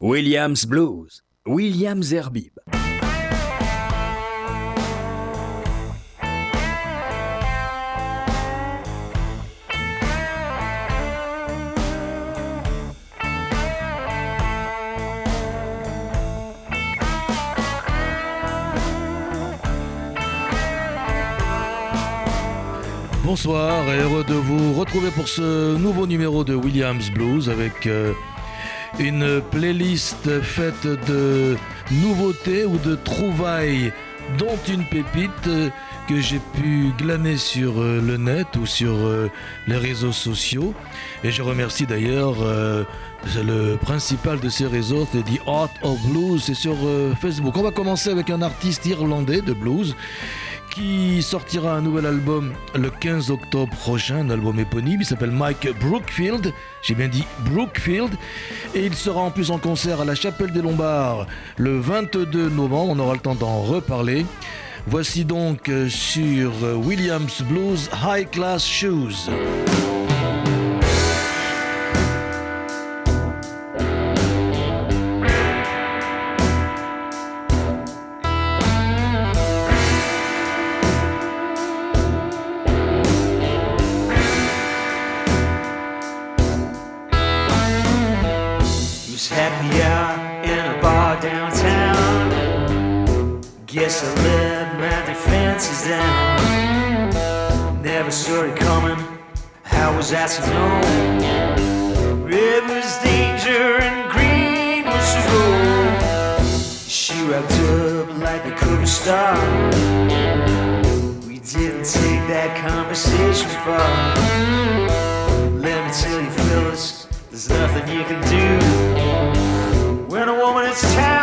Williams Blues, Williams Zerbib. Bonsoir et heureux de vous retrouver pour ce nouveau numéro de Williams Blues avec euh, une playlist faite de nouveautés ou de trouvailles dont une pépite que j'ai pu glaner sur euh, le net ou sur euh, les réseaux sociaux. Et je remercie d'ailleurs le principal de ces réseaux, c'est The Art of Blues, c'est sur Facebook. On va commencer avec un artiste irlandais de blues qui sortira un nouvel album le 15 octobre prochain, un album éponyme. Il s'appelle Mike Brookfield. J'ai bien dit Brookfield. Et il sera en plus en concert à la Chapelle des Lombards le 22 novembre. On aura le temps d'en reparler. Voici donc euh, sur Williams Blues High Class Shoes. Take that conversation far. Mm-hmm. Let me tell you, fellas, there's nothing you can do when a woman is town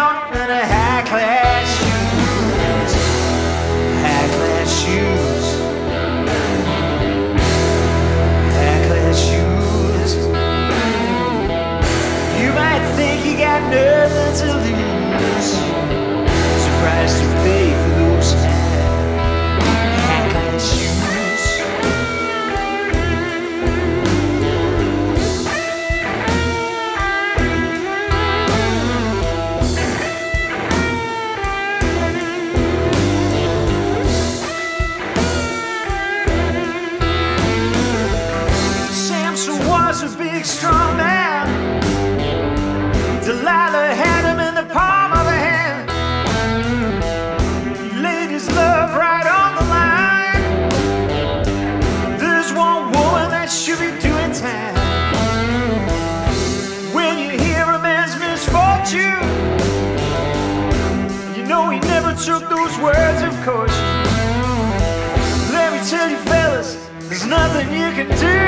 do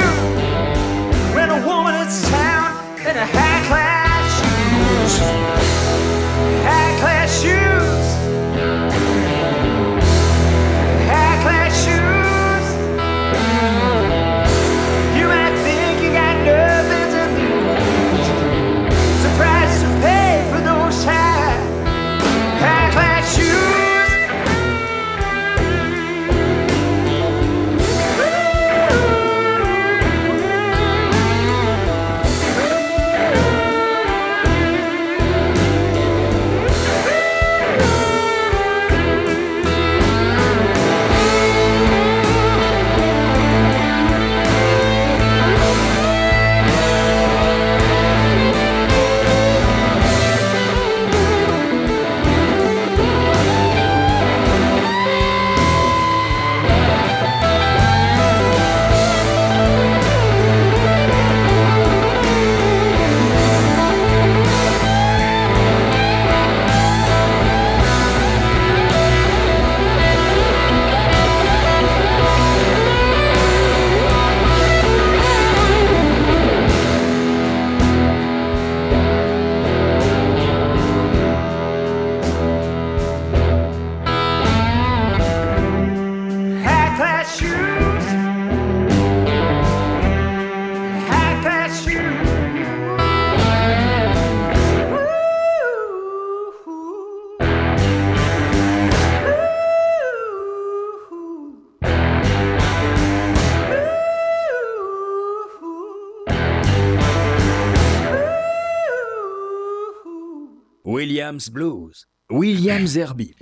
Williams Blues, Williams Herbib.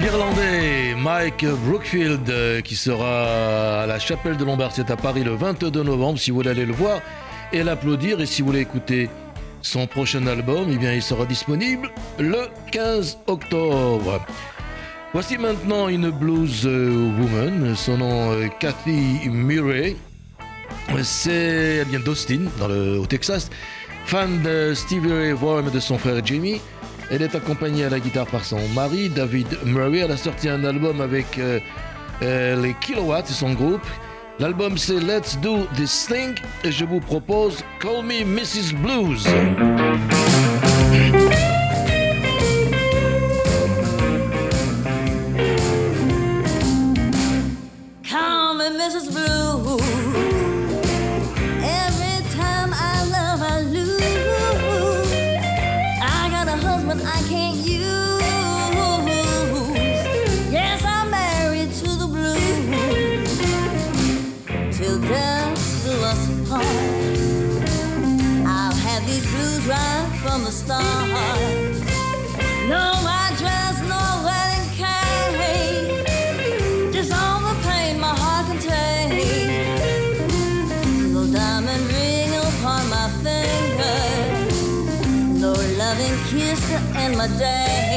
L'Irlandais Mike Brookfield euh, qui sera à la chapelle de Lombardier à Paris le 22 novembre si vous voulez aller le voir et l'applaudir et si vous voulez écouter son prochain album, eh bien il sera disponible le 15 octobre. Voici maintenant une blues euh, woman, son nom est Kathy Murray. C'est bien d'Austin, dans le, au Texas, fan de Stevie Ray et de son frère Jimmy. Elle est accompagnée à la guitare par son mari, David Murray. Elle a sorti un album avec euh, euh, les Kilowatts, son groupe. L'album c'est Let's Do This Thing et je vous propose Call Me Mrs. Blues. My day.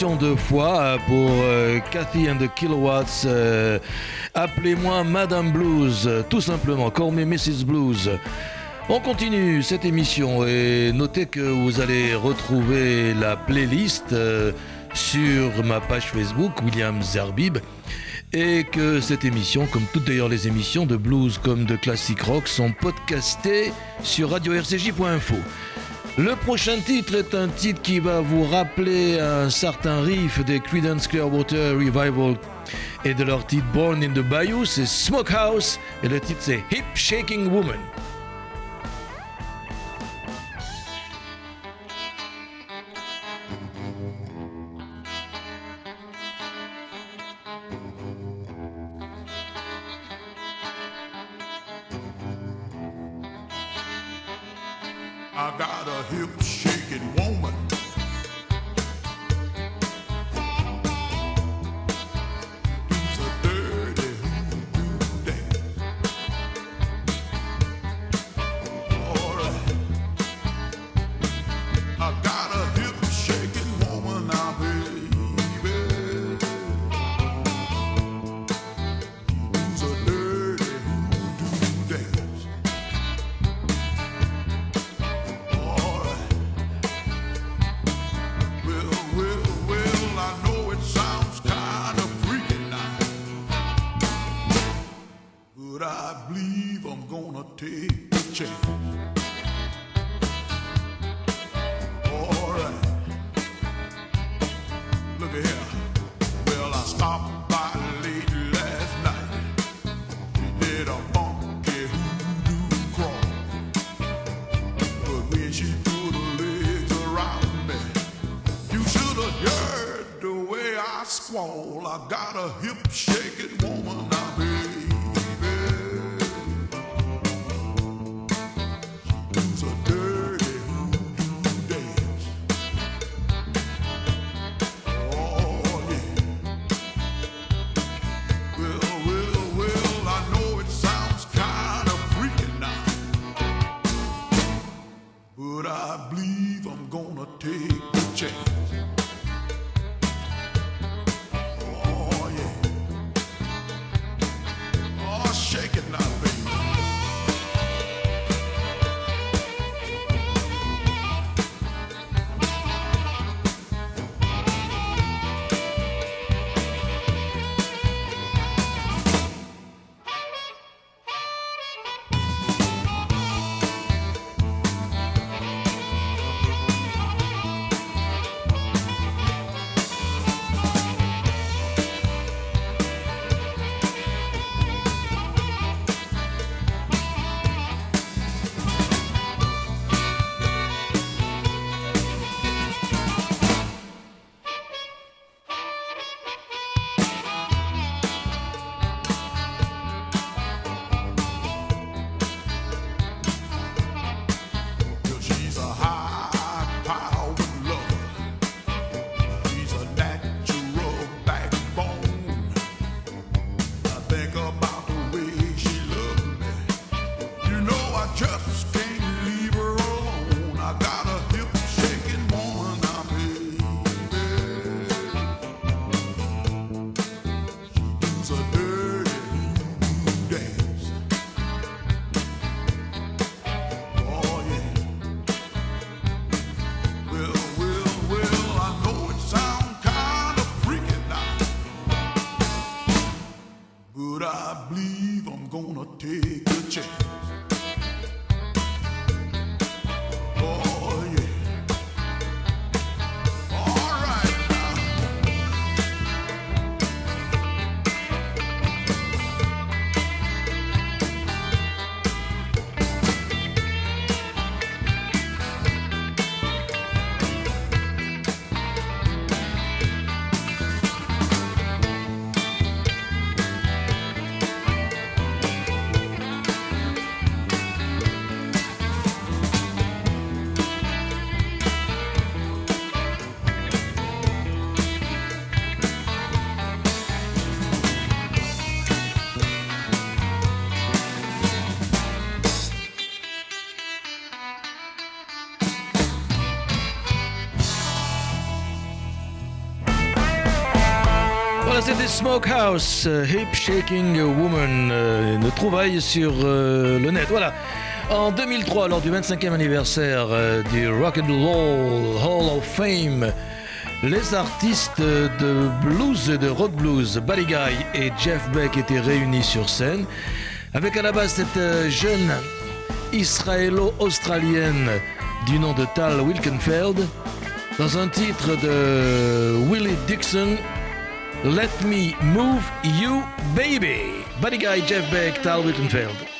De foi euh, pour euh, Cathy and the Kilowatts. Euh, appelez-moi Madame Blues, tout simplement. Call me Mrs. Blues. On continue cette émission et notez que vous allez retrouver la playlist sur ma page Facebook, William Zerbib, et que cette émission, comme toutes d'ailleurs les émissions de blues comme de classic rock, sont podcastées sur radio-rcj.info. Le prochain titre est un titre qui va vous rappeler un certain riff des Creedence Clearwater Revival et de leur titre Born in the Bayou, c'est Smokehouse et le titre c'est Hip Shaking Woman. She put her legs around me, you should have heard the way I squall. I got a hip shaking woman Smokehouse, euh, Hip Shaking Woman, euh, une trouvaille sur euh, le net. Voilà. En 2003, lors du 25e anniversaire du Rock and Roll Hall of Fame, les artistes de blues et de rock blues, Buddy Guy et Jeff Beck étaient réunis sur scène, avec à la base cette jeune israélo-australienne du nom de Tal Wilkenfeld, dans un titre de Willie Dixon, Let Me Move You Baby. Buddy Guy, Jeff Beck, Tal Wilkenfeld.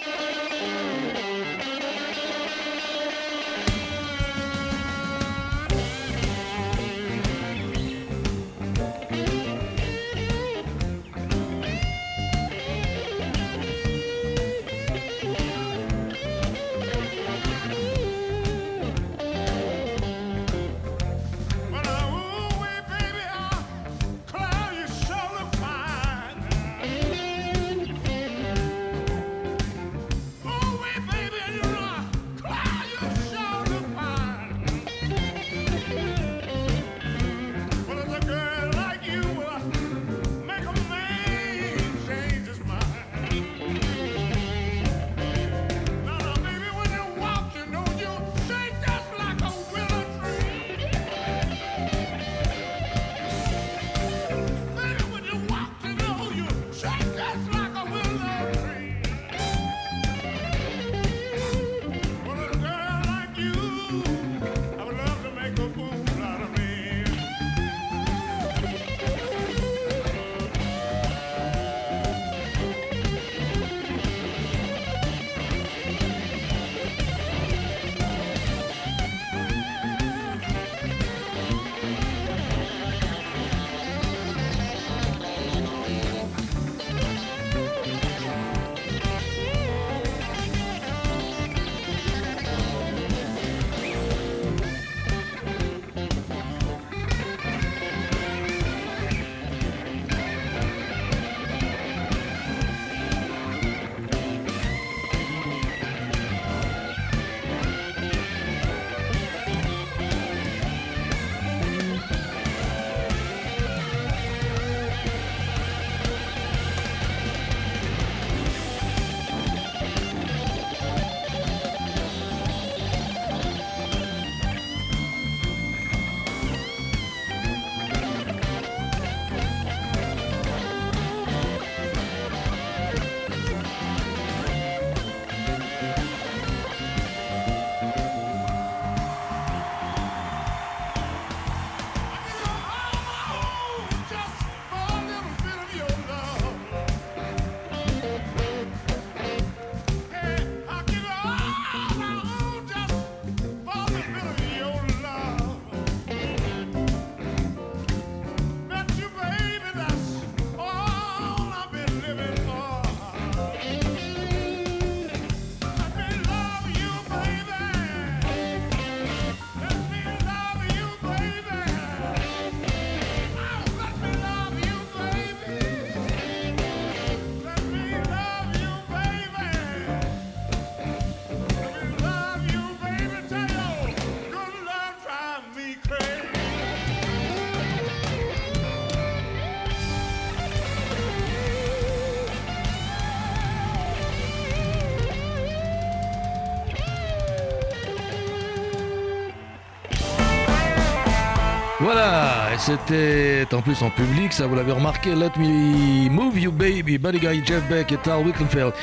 C'était en plus en public, ça vous l'avez remarqué. Let me move you baby, Buddy Guy, Jeff Beck et Tal Wickenfeld.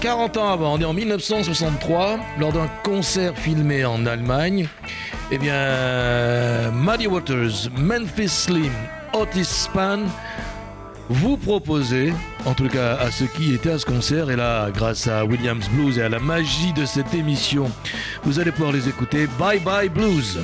40 ans avant, on est en 1963, lors d'un concert filmé en Allemagne. Eh bien, Muddy Waters, Memphis Slim, Otis Spann vous proposez, en tout cas à ceux qui étaient à ce concert, et là, grâce à Williams Blues et à la magie de cette émission, vous allez pouvoir les écouter. Bye bye Blues!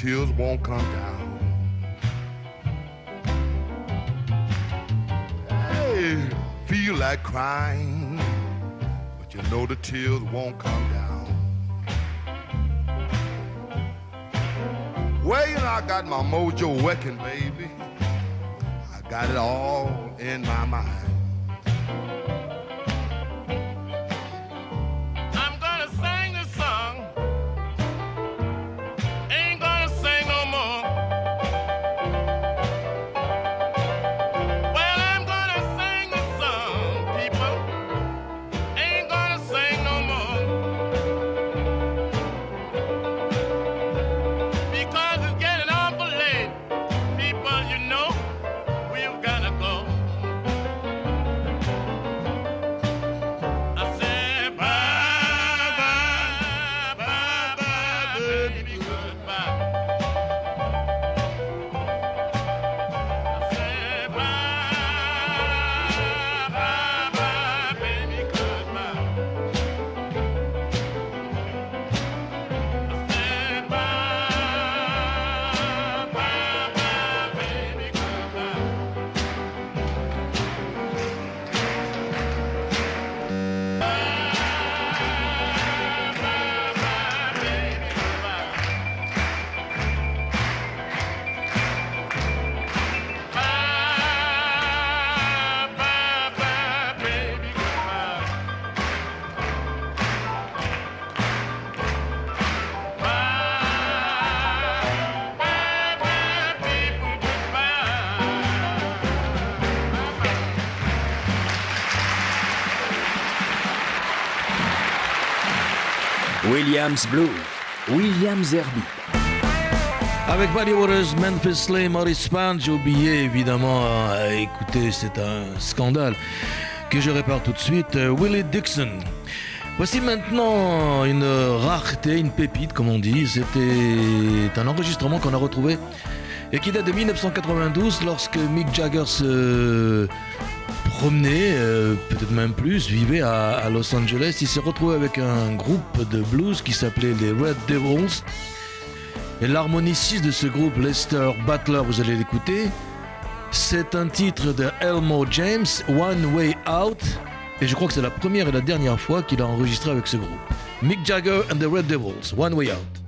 tears won't come down. Hey, feel like crying, but you know the tears won't come down. Well, you know, I got my mojo working, baby. I got it all in my mind. Williams Blues, Williams Herbie. Avec Buddy Waters, Memphis Slim, Maurice Span, j'ai oublié évidemment, euh, écoutez, c'est un scandale que je répare tout de suite, euh, Willie Dixon. Voici maintenant une rareté, une pépite comme on dit. C'était un enregistrement qu'on a retrouvé et qui date de 1992 lorsque Mick Jagger se promenait, euh, peut-être même plus, vivait à, à Los Angeles. Il s'est retrouvé avec un groupe de blues qui s'appelait les Red Devils. Et l'harmoniciste de ce groupe, Lester Butler, vous allez l'écouter, c'est un titre de Elmo James, One Way Out. Et je crois que c'est la première et la dernière fois qu'il a enregistré avec ce groupe. Mick Jagger and the Red Devils, One Way Out.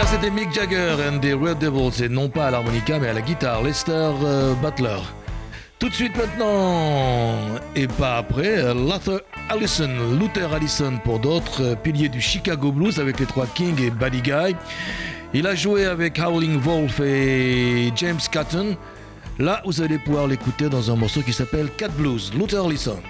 Voilà, c'était Mick Jagger and the Red Devils, et non pas à l'harmonica, mais à la guitare, Lester euh, Butler. Tout de suite maintenant, et pas après, euh, Luther Allison, Luther Allison pour d'autres, euh, pilier du Chicago Blues avec les trois King et Buddy Guy. Il a joué avec Howling Wolf et James Cotton. Là, vous allez pouvoir l'écouter dans un morceau qui s'appelle Cat Blues, Luther Allison.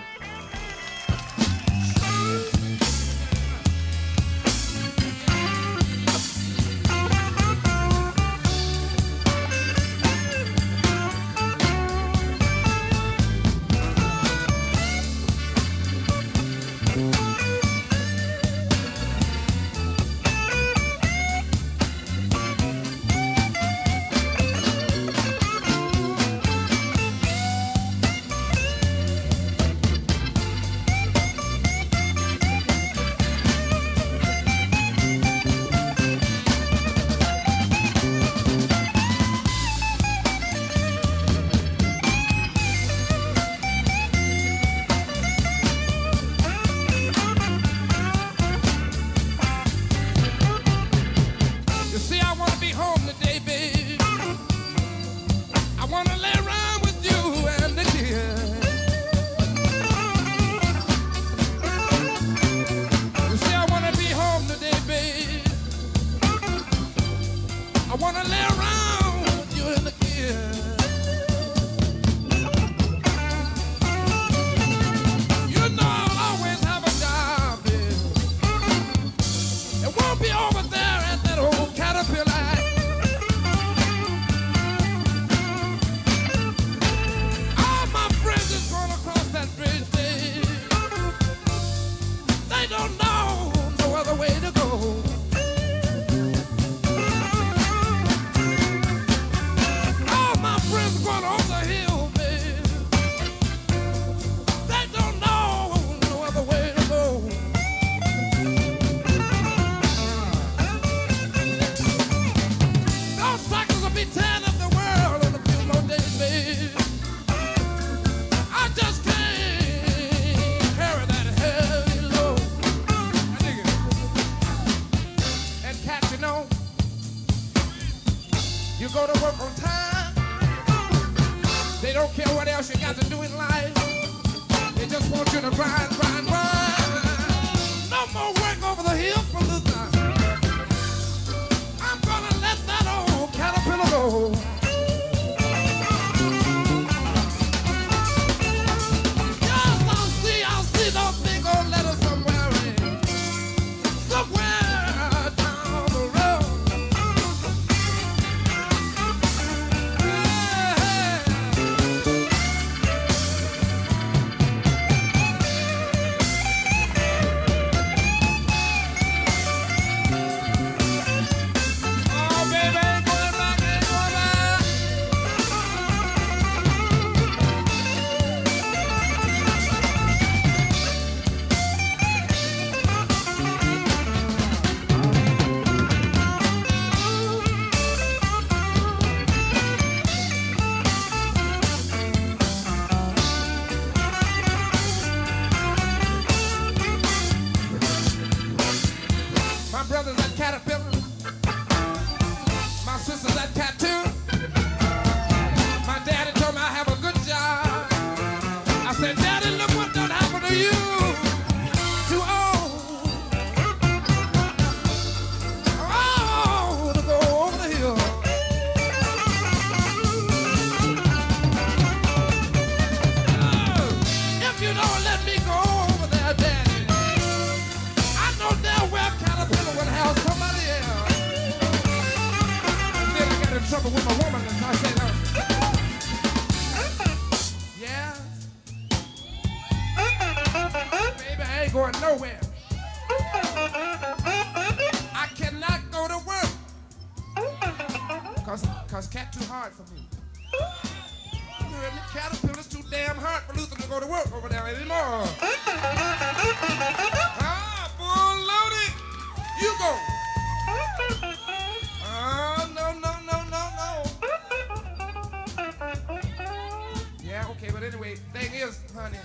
Anyway, thing is, honey,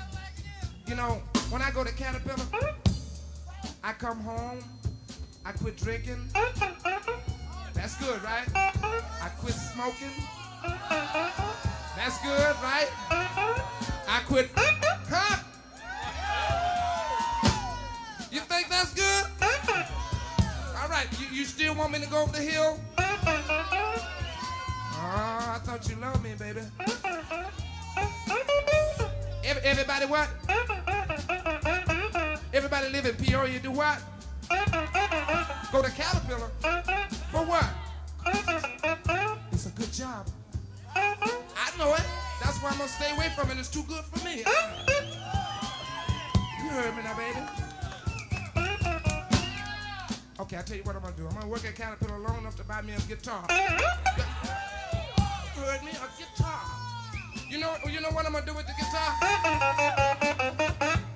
you know, when I go to Caterpillar, I come home, I quit drinking. That's good, right? I quit smoking. That's good, right? I quit. Huh? You think that's good? All right, you, you still want me to go up the hill? Oh, I thought you loved me, baby. Every, everybody what? Everybody live in Peoria do what? Go to Caterpillar. For what? It's a good job. I know it. That's why I'm gonna stay away from it. It's too good for me. You heard me now, baby. Okay, I'll tell you what I'm gonna do. I'm gonna work at Caterpillar long enough to buy me a guitar. You heard me? A guitar. You know, you know what I'm gonna do with the guitar?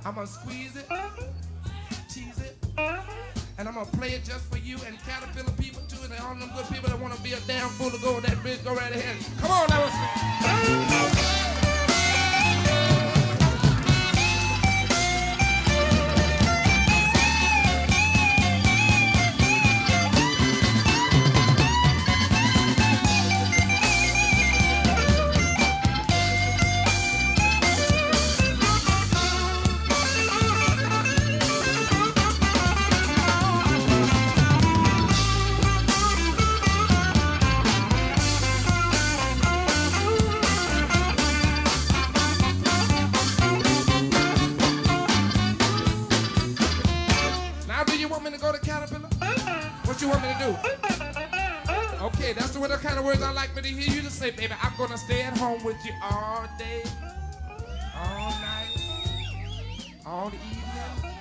I'm gonna squeeze it, tease it, and I'm gonna play it just for you and Caterpillar people too, and all them good people that wanna be a damn fool to go that bridge. Go right ahead. Come on, now. Now, go to Caterpillar? What you want me to do? Okay, that's the kind of words I like me to hear you to say, baby. I'm gonna stay at home with you all day, all night, all evening,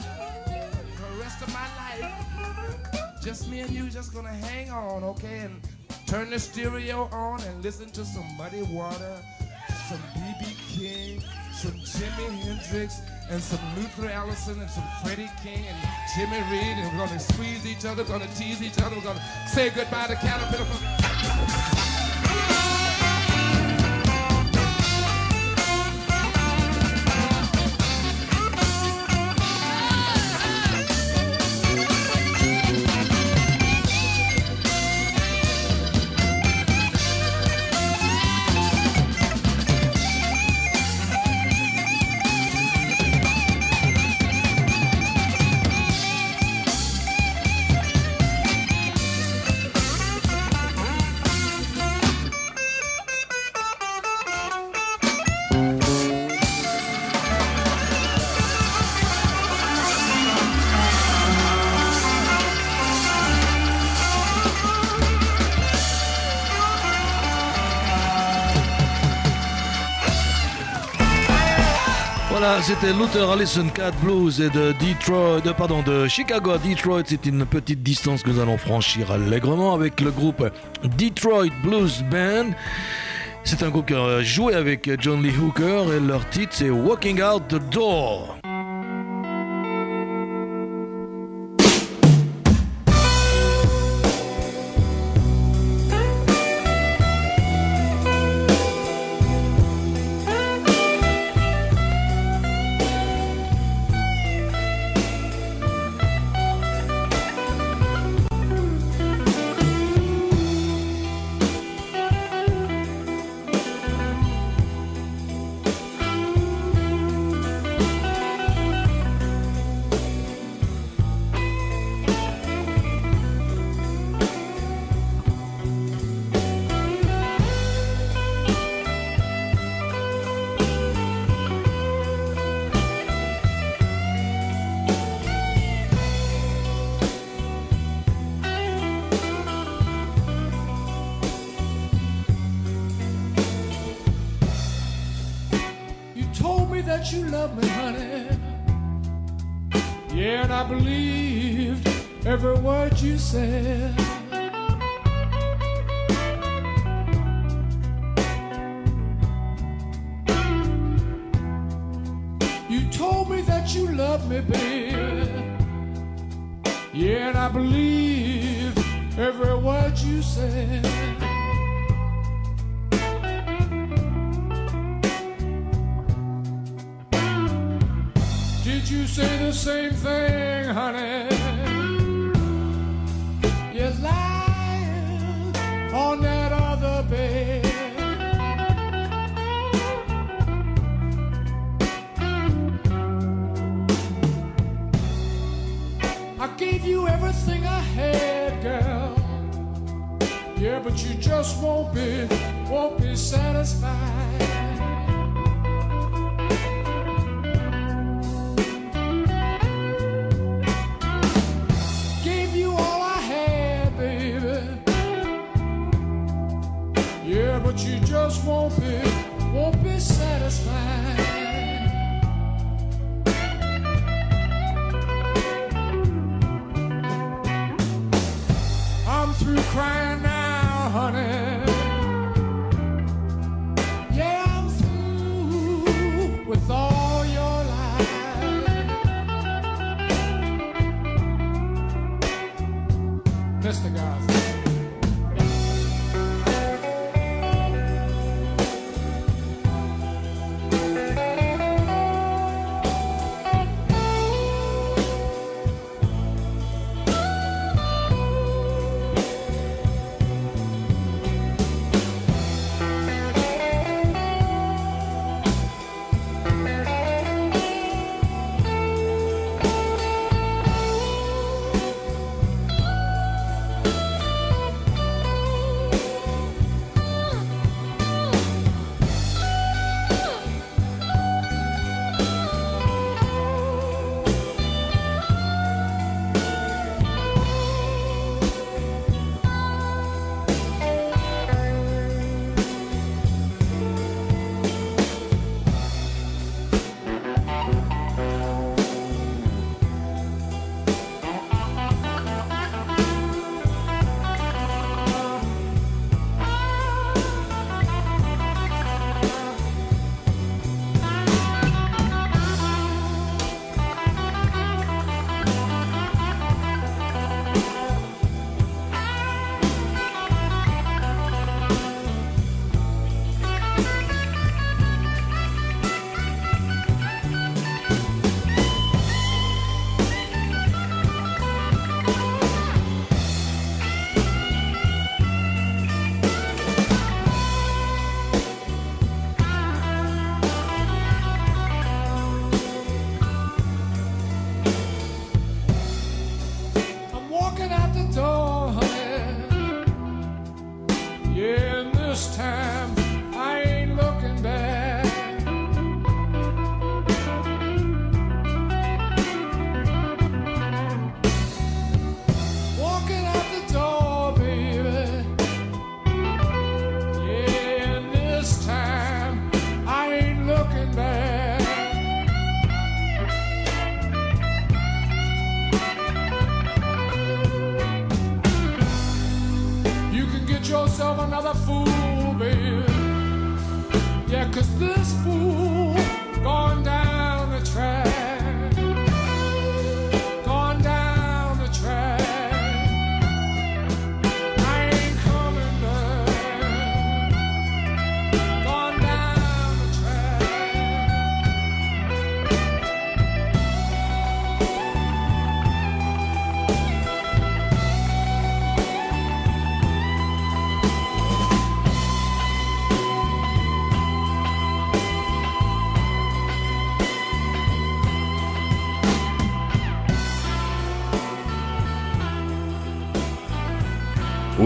the rest of my life. Just me and you, just gonna hang on, okay, and turn the stereo on and listen to some Muddy Water, some B.B. King, some Jimi Hendrix, and some Luther Allison, and some Freddie King, and Jimmy Reed, and we're gonna squeeze each other, we're gonna tease each other, we're gonna say goodbye to Caterpillar. C'était Luther Allison Cat Blues et de Detroit, de, de Chicago à Detroit. C'est une petite distance que nous allons franchir allègrement avec le groupe Detroit Blues Band. C'est un groupe qui a joué avec John Lee Hooker et leur titre c'est Walking Out the Door. You love me, honey. Yeah, and I believed every word you said.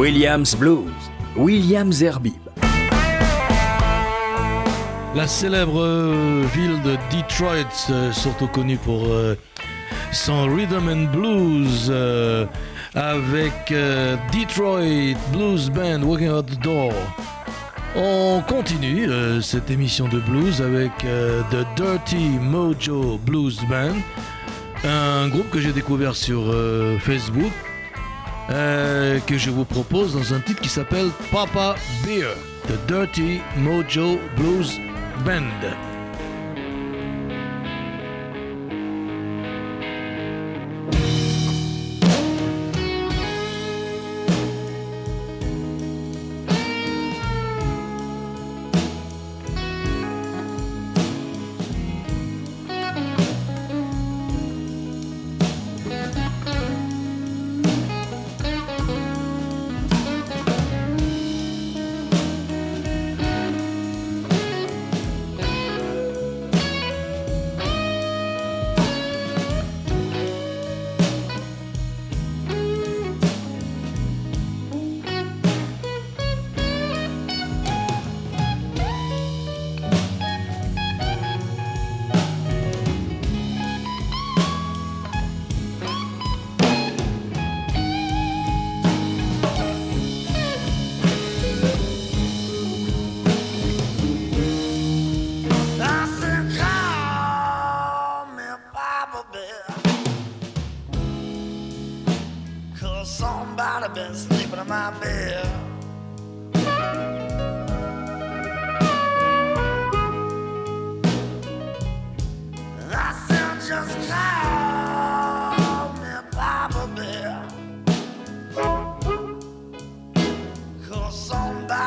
Williams Blues, Williams Herbib. La célèbre ville de Detroit, euh, surtout connue pour euh, son rhythm and blues, euh, avec Detroit Blues Band Walking Out the Door. On continue cette émission de blues avec The Dirty Mojo Blues Band, un groupe que j'ai découvert sur Facebook, euh, que je vous propose dans un titre qui s'appelle Papa Beer, The Dirty Mojo Blues Band.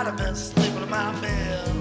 Somebody been sleeping in my bed.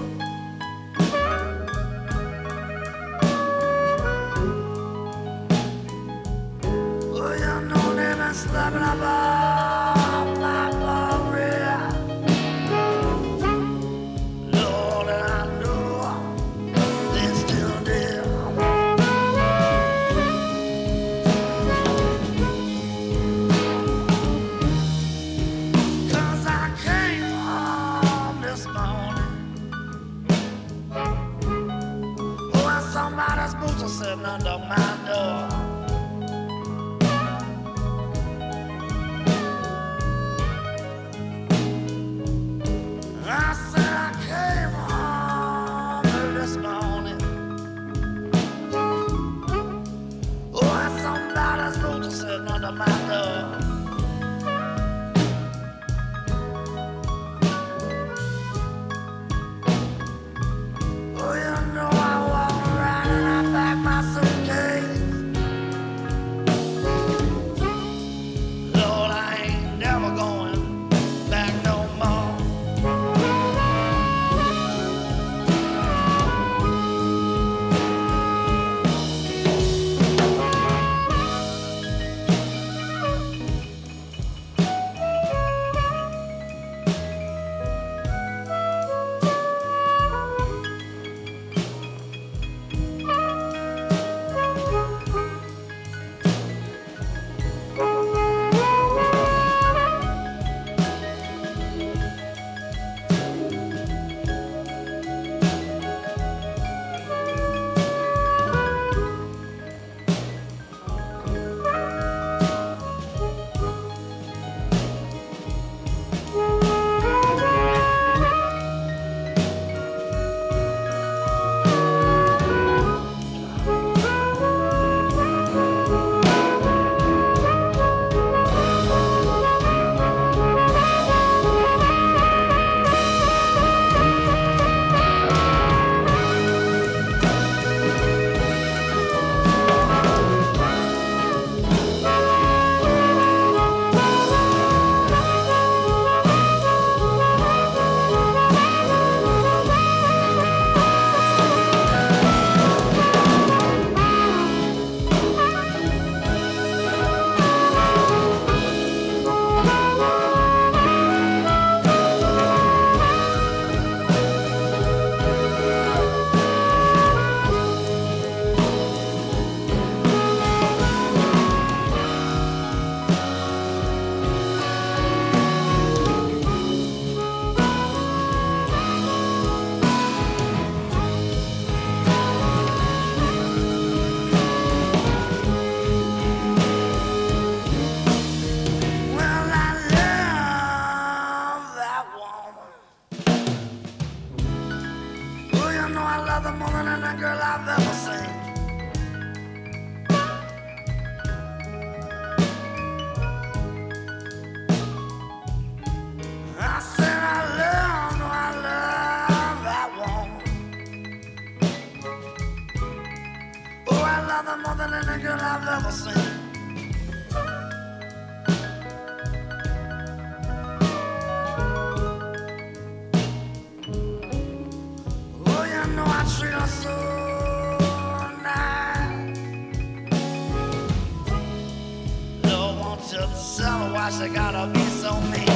gosh, I gotta be so mean.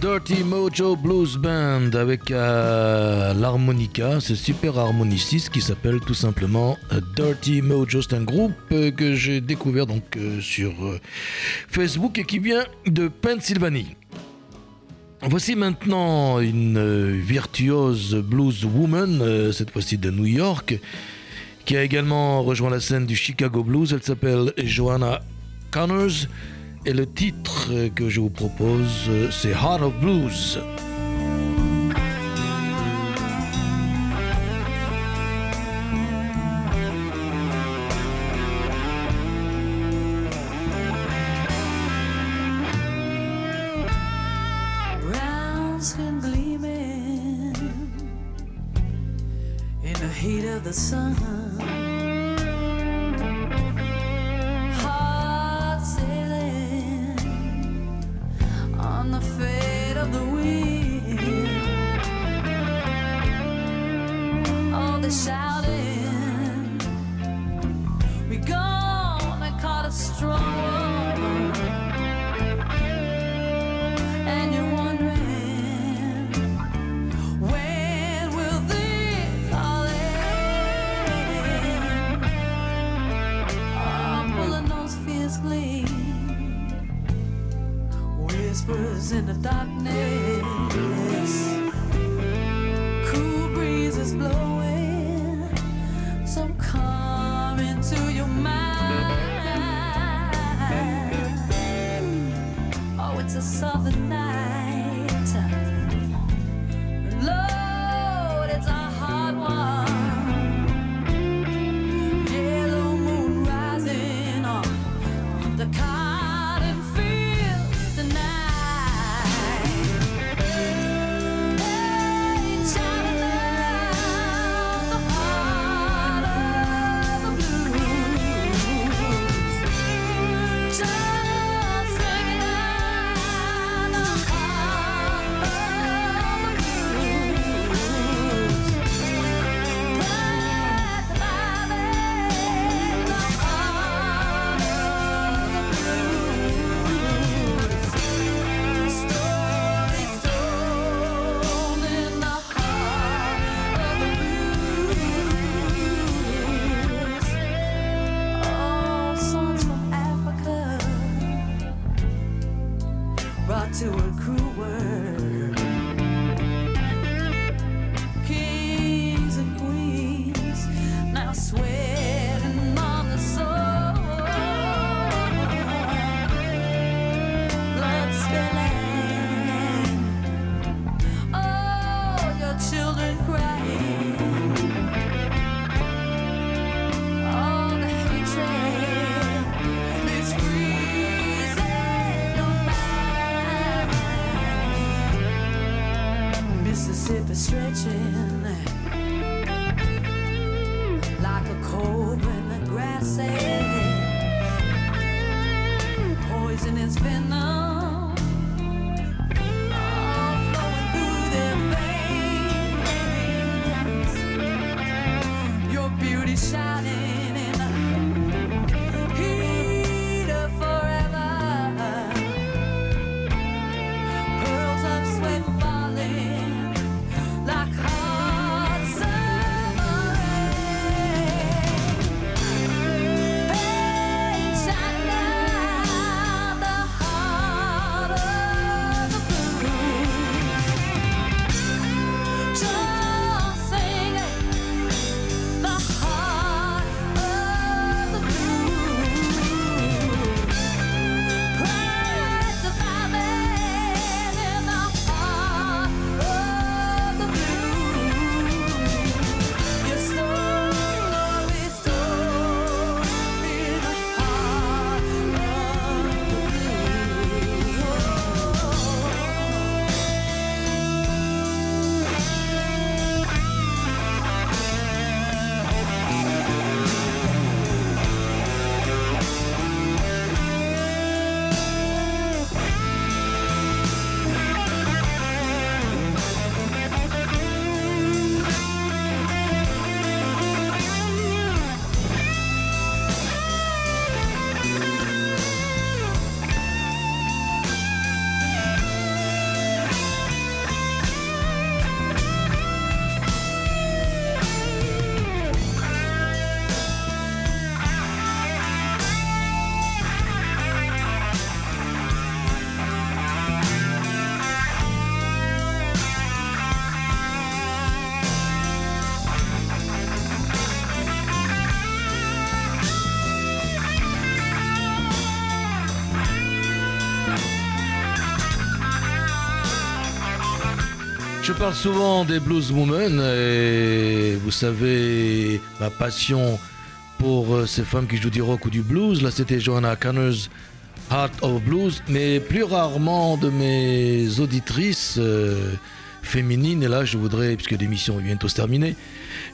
Dirty Mojo Blues Band avec euh, l'harmonica, ce super harmoniciste qui s'appelle tout simplement euh, Dirty Mojo. C'est un groupe euh, que j'ai découvert sur Facebook et qui vient de Pennsylvanie. Voici maintenant une virtuose blues woman, cette fois-ci de New York, qui a également rejoint la scène du Chicago Blues. Elle s'appelle Joanna Connors. Et le titre que je vous propose, c'est Heart of Blues. Parle souvent des blues women et vous savez ma passion pour euh, ces femmes qui jouent du rock ou du blues. Là, c'était Joanna Connor's Heart of Blues, mais plus rarement de mes auditrices euh, féminines. Et là, je voudrais, puisque l'émission est bientôt se terminer,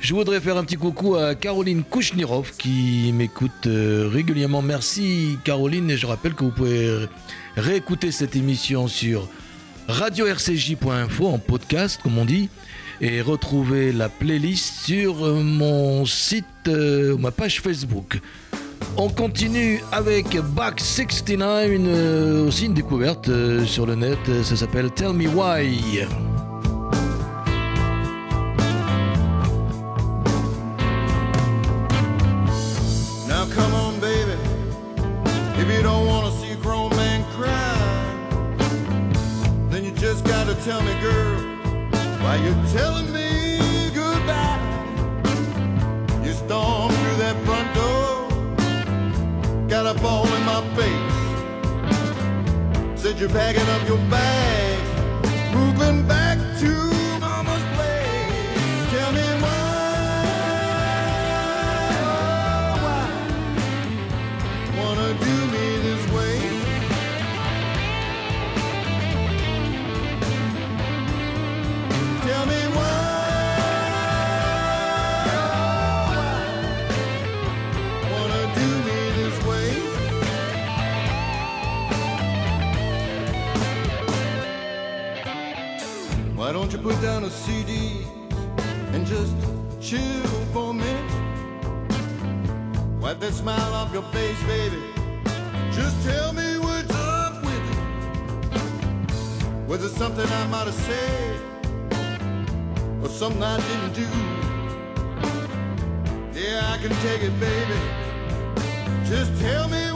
je voudrais faire un petit coucou à Caroline Kouchnirov qui m'écoute euh, régulièrement. Merci Caroline, et je rappelle que vous pouvez réécouter cette émission sur radio-rcj.info en podcast, comme on dit, et retrouver la playlist sur euh, mon site, euh, ma page Facebook. On continue avec Back 69, une, euh, aussi une découverte euh, sur le net. Ça s'appelle Tell Me Why. Why you telling me goodbye. You stormed through that front door, got a ball in my face. Said you're packing up your bags, moving back put down a CD and just chill for a minute? Wipe that smile off your face, baby. Just tell me what's up with it. Was it something I might have said? Or something I didn't do? Yeah, I can take it, baby. Just tell me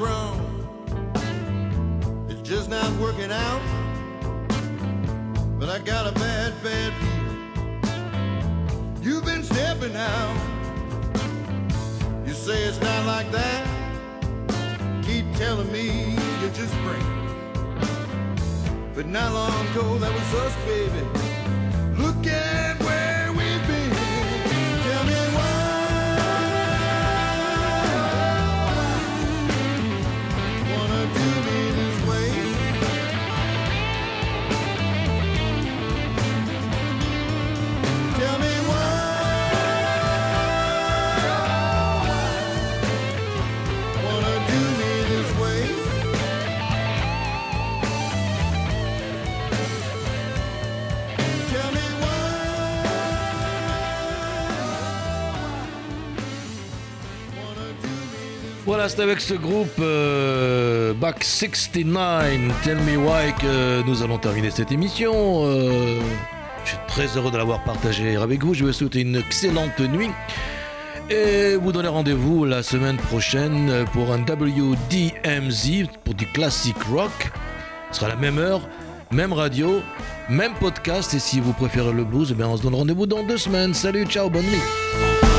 throne. C'est avec ce groupe euh, Back 69, Tell Me Why, que nous allons terminer cette émission. Euh, je suis très heureux de l'avoir partagé avec vous. Je vous souhaite une excellente nuit. Et vous donner rendez-vous la semaine prochaine pour un WDMZ, pour du classic rock. Ce sera la même heure, même radio, même podcast. Et si vous préférez le blues, eh bien on se donne rendez-vous dans deux semaines. Salut, ciao, bonne nuit.